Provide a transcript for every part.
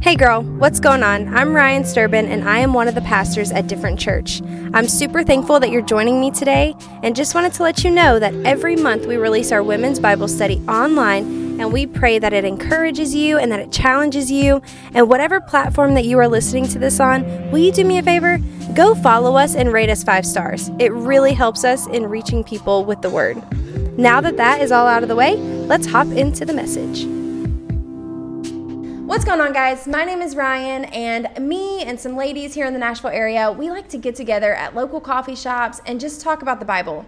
Hey girl, what's going on? I'm Ry'Ann Sterban and I am one of the pastors at Different Church. I'm super thankful that you're joining me today and just wanted to let you know that every month we release our women's Bible study online and we pray that it encourages you and that it challenges you. And whatever platform that you are listening to this on, will you do me a favor? Go follow us and rate us five stars. It really helps us in reaching people with the word. Now that that is all out of the way, let's hop into the message. What's going on, guys? My name is Ry'Ann, and me and some ladies here in the Nashville area, we like to get together at local coffee shops and just talk about the Bible.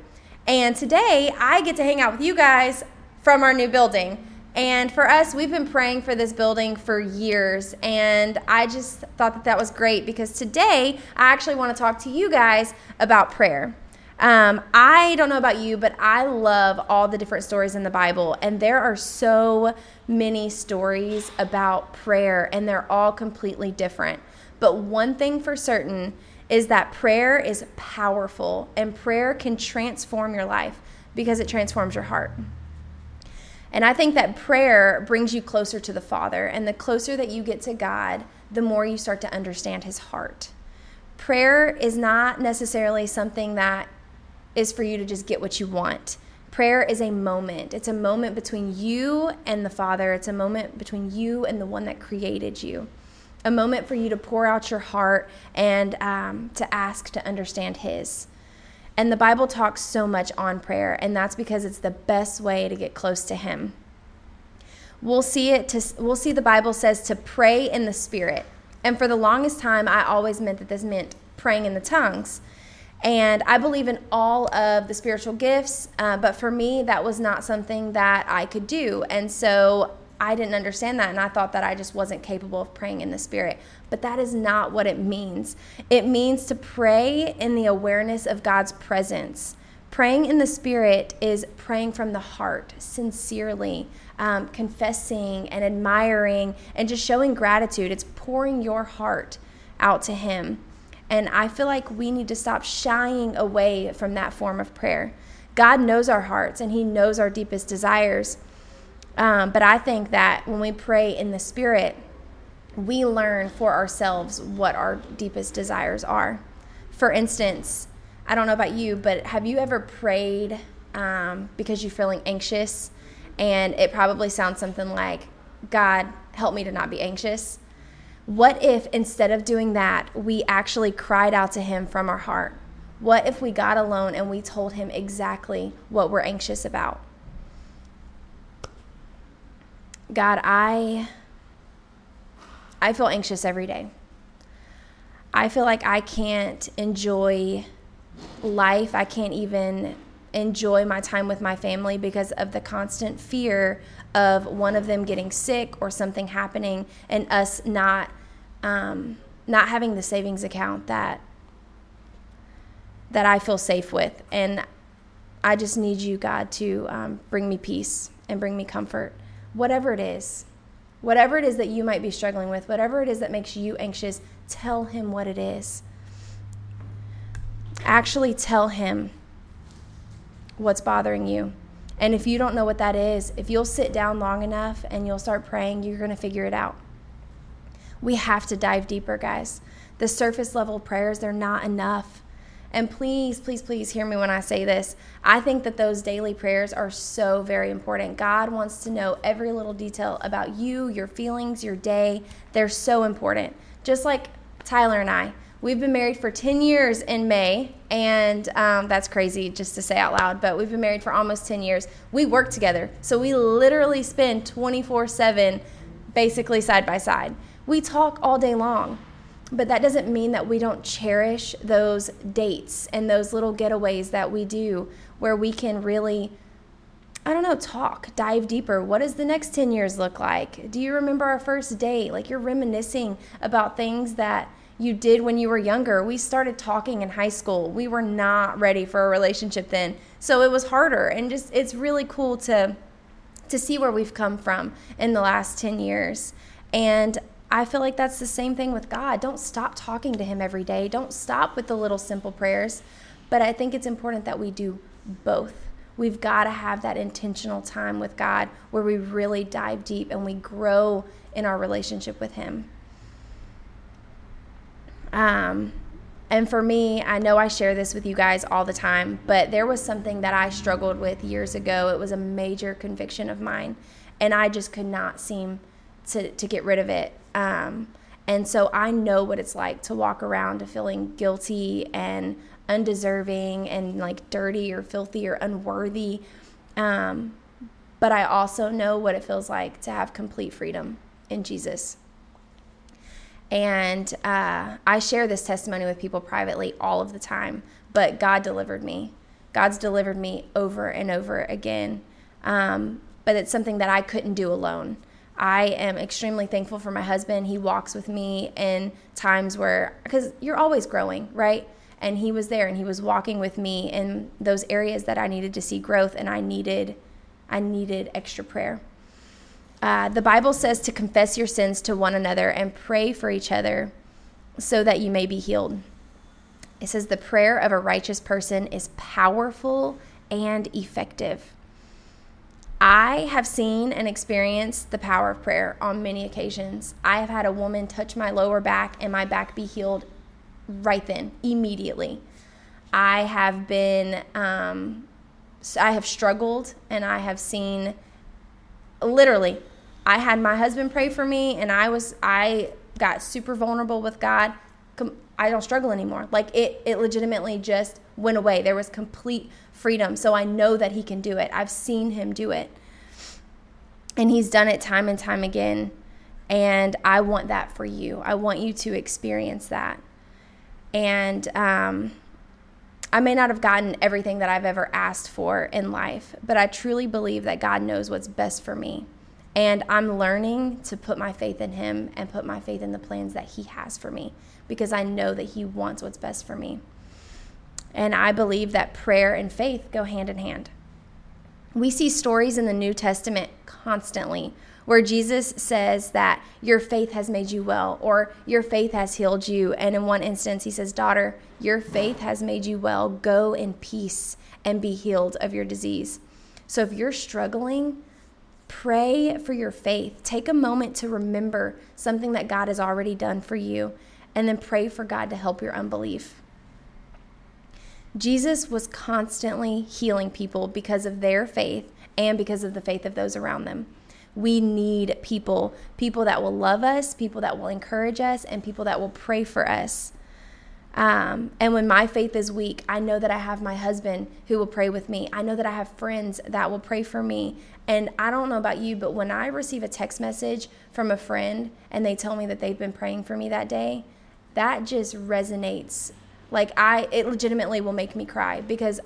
And today, I get to hang out with you guys from our new building. And for us, we've been praying for this building for years, and I just thought that that was great because today I actually want to talk to you guys about prayer. Um, I don't know about you, but I love all the different stories in the Bible, and there are so many stories about prayer, and they're all completely different. But one thing for certain is that prayer is powerful, and prayer can transform your life because it transforms your heart. And I think that prayer brings you closer to the Father, and the closer that you get to God, the more you start to understand His heart. Prayer is not necessarily something that is for you to just get what you want. Prayer is a moment. It's a moment between you and the Father. It's a moment between you and the one that created you. A moment for you to pour out your heart and um, to ask to understand His. And the Bible talks so much on prayer, and that's because it's the best way to get close to Him. We'll see it. To, we'll see the Bible says to pray in the Spirit, and for the longest time, I always meant that this meant praying in the tongues. And I believe in all of the spiritual gifts, uh, but for me, that was not something that I could do. And so I didn't understand that, and I thought that I just wasn't capable of praying in the Spirit. But that is not what it means. It means to pray in the awareness of God's presence. Praying in the Spirit is praying from the heart, sincerely, um, confessing and admiring, and just showing gratitude. It's pouring your heart out to Him. And I feel like we need to stop shying away from that form of prayer. God knows our hearts and He knows our deepest desires. Um, but I think that when we pray in the Spirit, we learn for ourselves what our deepest desires are. For instance, I don't know about you, but have you ever prayed um, because you're feeling anxious? And it probably sounds something like, God, help me to not be anxious. What if instead of doing that, we actually cried out to Him from our heart? What if we got alone and we told Him exactly what we're anxious about? God, I I feel anxious every day. I feel like I can't enjoy life. I can't even enjoy my time with my family because of the constant fear of one of them getting sick or something happening and us not um, not having the savings account that that I feel safe with. And I just need you, God, to um, bring me peace and bring me comfort, whatever it is. Whatever it is that you might be struggling with, whatever it is that makes you anxious, tell him what it is. Actually, tell him what's bothering you. And if you don't know what that is, if you'll sit down long enough and you'll start praying, you're going to figure it out. We have to dive deeper, guys. The surface level prayers, they're not enough. And please, please, please hear me when I say this. I think that those daily prayers are so very important. God wants to know every little detail about you, your feelings, your day. They're so important. Just like Tyler and I, we've been married for 10 years in May, and um, that's crazy just to say out loud, but we've been married for almost 10 years. We work together, so we literally spend 24 7 basically side by side. We talk all day long but that doesn't mean that we don't cherish those dates and those little getaways that we do where we can really I don't know, talk, dive deeper. What does the next 10 years look like? Do you remember our first date? Like you're reminiscing about things that you did when you were younger. We started talking in high school. We were not ready for a relationship then. So it was harder and just it's really cool to to see where we've come from in the last 10 years. And I feel like that's the same thing with God. Don't stop talking to Him every day. Don't stop with the little simple prayers. But I think it's important that we do both. We've got to have that intentional time with God where we really dive deep and we grow in our relationship with Him. Um, and for me, I know I share this with you guys all the time, but there was something that I struggled with years ago. It was a major conviction of mine, and I just could not seem to, to get rid of it. Um, and so I know what it's like to walk around feeling guilty and undeserving and like dirty or filthy or unworthy. Um, but I also know what it feels like to have complete freedom in Jesus. And uh, I share this testimony with people privately all of the time, but God delivered me. God's delivered me over and over again. Um, but it's something that I couldn't do alone. I am extremely thankful for my husband. He walks with me in times where, because you're always growing, right? And he was there and he was walking with me in those areas that I needed to see growth and I needed, I needed extra prayer. Uh, the Bible says to confess your sins to one another and pray for each other so that you may be healed. It says the prayer of a righteous person is powerful and effective. I have seen and experienced the power of prayer on many occasions. I have had a woman touch my lower back and my back be healed right then, immediately. I have been, um, I have struggled and I have seen literally I had my husband pray for me and I was I got super vulnerable with God. I don't struggle anymore. Like it it legitimately just went away. There was complete freedom. So I know that he can do it. I've seen him do it. And he's done it time and time again. And I want that for you. I want you to experience that. And um, I may not have gotten everything that I've ever asked for in life, but I truly believe that God knows what's best for me. And I'm learning to put my faith in Him and put my faith in the plans that He has for me because I know that He wants what's best for me. And I believe that prayer and faith go hand in hand. We see stories in the New Testament constantly where Jesus says that your faith has made you well or your faith has healed you. And in one instance, he says, Daughter, your faith has made you well. Go in peace and be healed of your disease. So if you're struggling, Pray for your faith. Take a moment to remember something that God has already done for you, and then pray for God to help your unbelief. Jesus was constantly healing people because of their faith and because of the faith of those around them. We need people, people that will love us, people that will encourage us, and people that will pray for us. Um, and when my faith is weak, I know that I have my husband who will pray with me. I know that I have friends that will pray for me. And I don't know about you, but when I receive a text message from a friend and they tell me that they've been praying for me that day, that just resonates. Like I it legitimately will make me cry because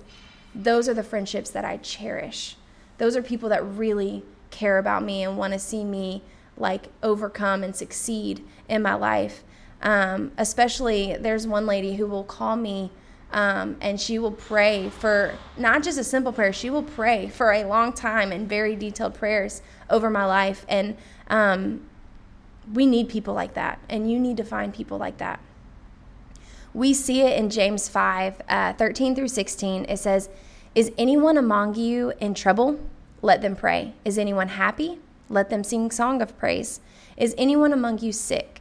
those are the friendships that I cherish. Those are people that really care about me and want to see me like overcome and succeed in my life. Um, especially, there's one lady who will call me um, and she will pray for not just a simple prayer, she will pray for a long time and very detailed prayers over my life. And um, we need people like that, and you need to find people like that. We see it in James 5 uh, 13 through 16. It says, Is anyone among you in trouble? Let them pray. Is anyone happy? Let them sing song of praise. Is anyone among you sick?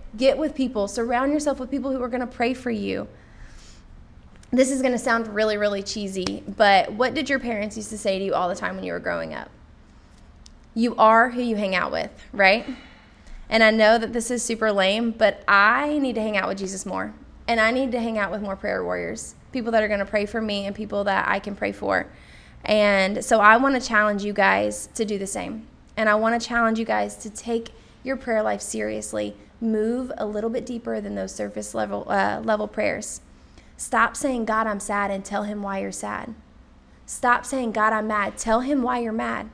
Get with people. Surround yourself with people who are going to pray for you. This is going to sound really, really cheesy, but what did your parents used to say to you all the time when you were growing up? You are who you hang out with, right? And I know that this is super lame, but I need to hang out with Jesus more. And I need to hang out with more prayer warriors, people that are going to pray for me and people that I can pray for. And so I want to challenge you guys to do the same. And I want to challenge you guys to take your prayer life seriously move a little bit deeper than those surface level uh, level prayers. Stop saying God I'm sad and tell him why you're sad. Stop saying God I'm mad, tell him why you're mad.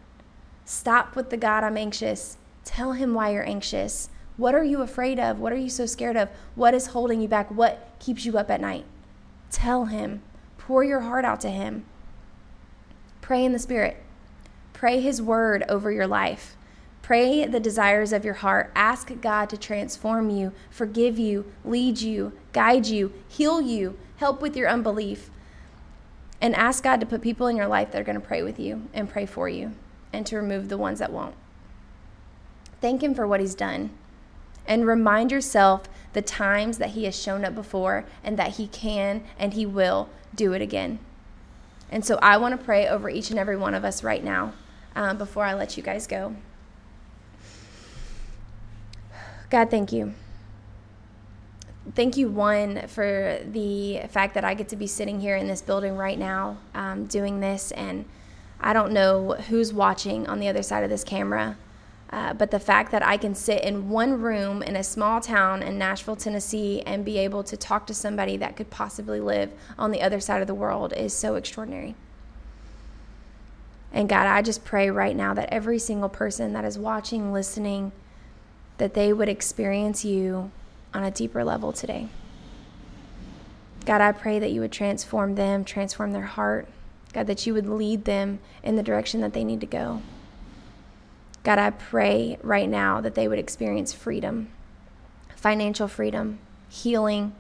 Stop with the God I'm anxious. Tell him why you're anxious. What are you afraid of? What are you so scared of? What is holding you back? What keeps you up at night? Tell Him. Pour your heart out to Him. Pray in the Spirit. Pray His word over your life. Pray the desires of your heart. Ask God to transform you, forgive you, lead you, guide you, heal you, help with your unbelief. And ask God to put people in your life that are going to pray with you and pray for you and to remove the ones that won't. Thank Him for what He's done. And remind yourself the times that He has shown up before and that He can and He will do it again. And so I want to pray over each and every one of us right now um, before I let you guys go. God, thank you. Thank you, one, for the fact that I get to be sitting here in this building right now um, doing this. And I don't know who's watching on the other side of this camera, uh, but the fact that I can sit in one room in a small town in Nashville, Tennessee, and be able to talk to somebody that could possibly live on the other side of the world is so extraordinary. And God, I just pray right now that every single person that is watching, listening, that they would experience you on a deeper level today. God, I pray that you would transform them, transform their heart. God, that you would lead them in the direction that they need to go. God, I pray right now that they would experience freedom, financial freedom, healing.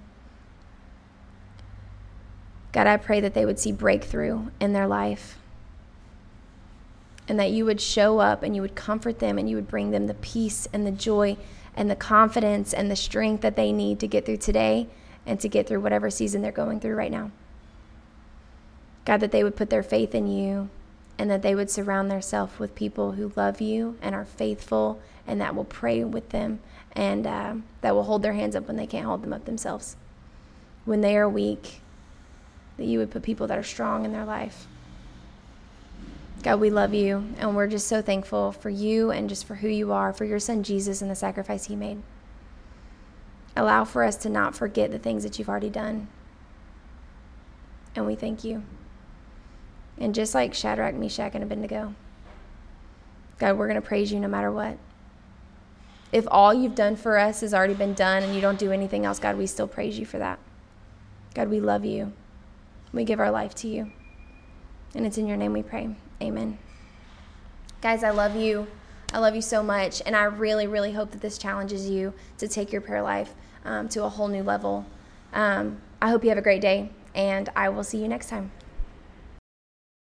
God, I pray that they would see breakthrough in their life and that you would show up and you would comfort them and you would bring them the peace and the joy and the confidence and the strength that they need to get through today and to get through whatever season they're going through right now. God, that they would put their faith in you and that they would surround themselves with people who love you and are faithful and that will pray with them and uh, that will hold their hands up when they can't hold them up themselves. When they are weak, that you would put people that are strong in their life. God, we love you, and we're just so thankful for you and just for who you are, for your son Jesus and the sacrifice he made. Allow for us to not forget the things that you've already done. And we thank you. And just like Shadrach, Meshach, and Abednego, God, we're going to praise you no matter what. If all you've done for us has already been done and you don't do anything else, God, we still praise you for that. God, we love you. We give our life to you. And it's in your name we pray. Amen. Guys, I love you. I love you so much. And I really, really hope that this challenges you to take your prayer life um, to a whole new level. Um, I hope you have a great day, and I will see you next time.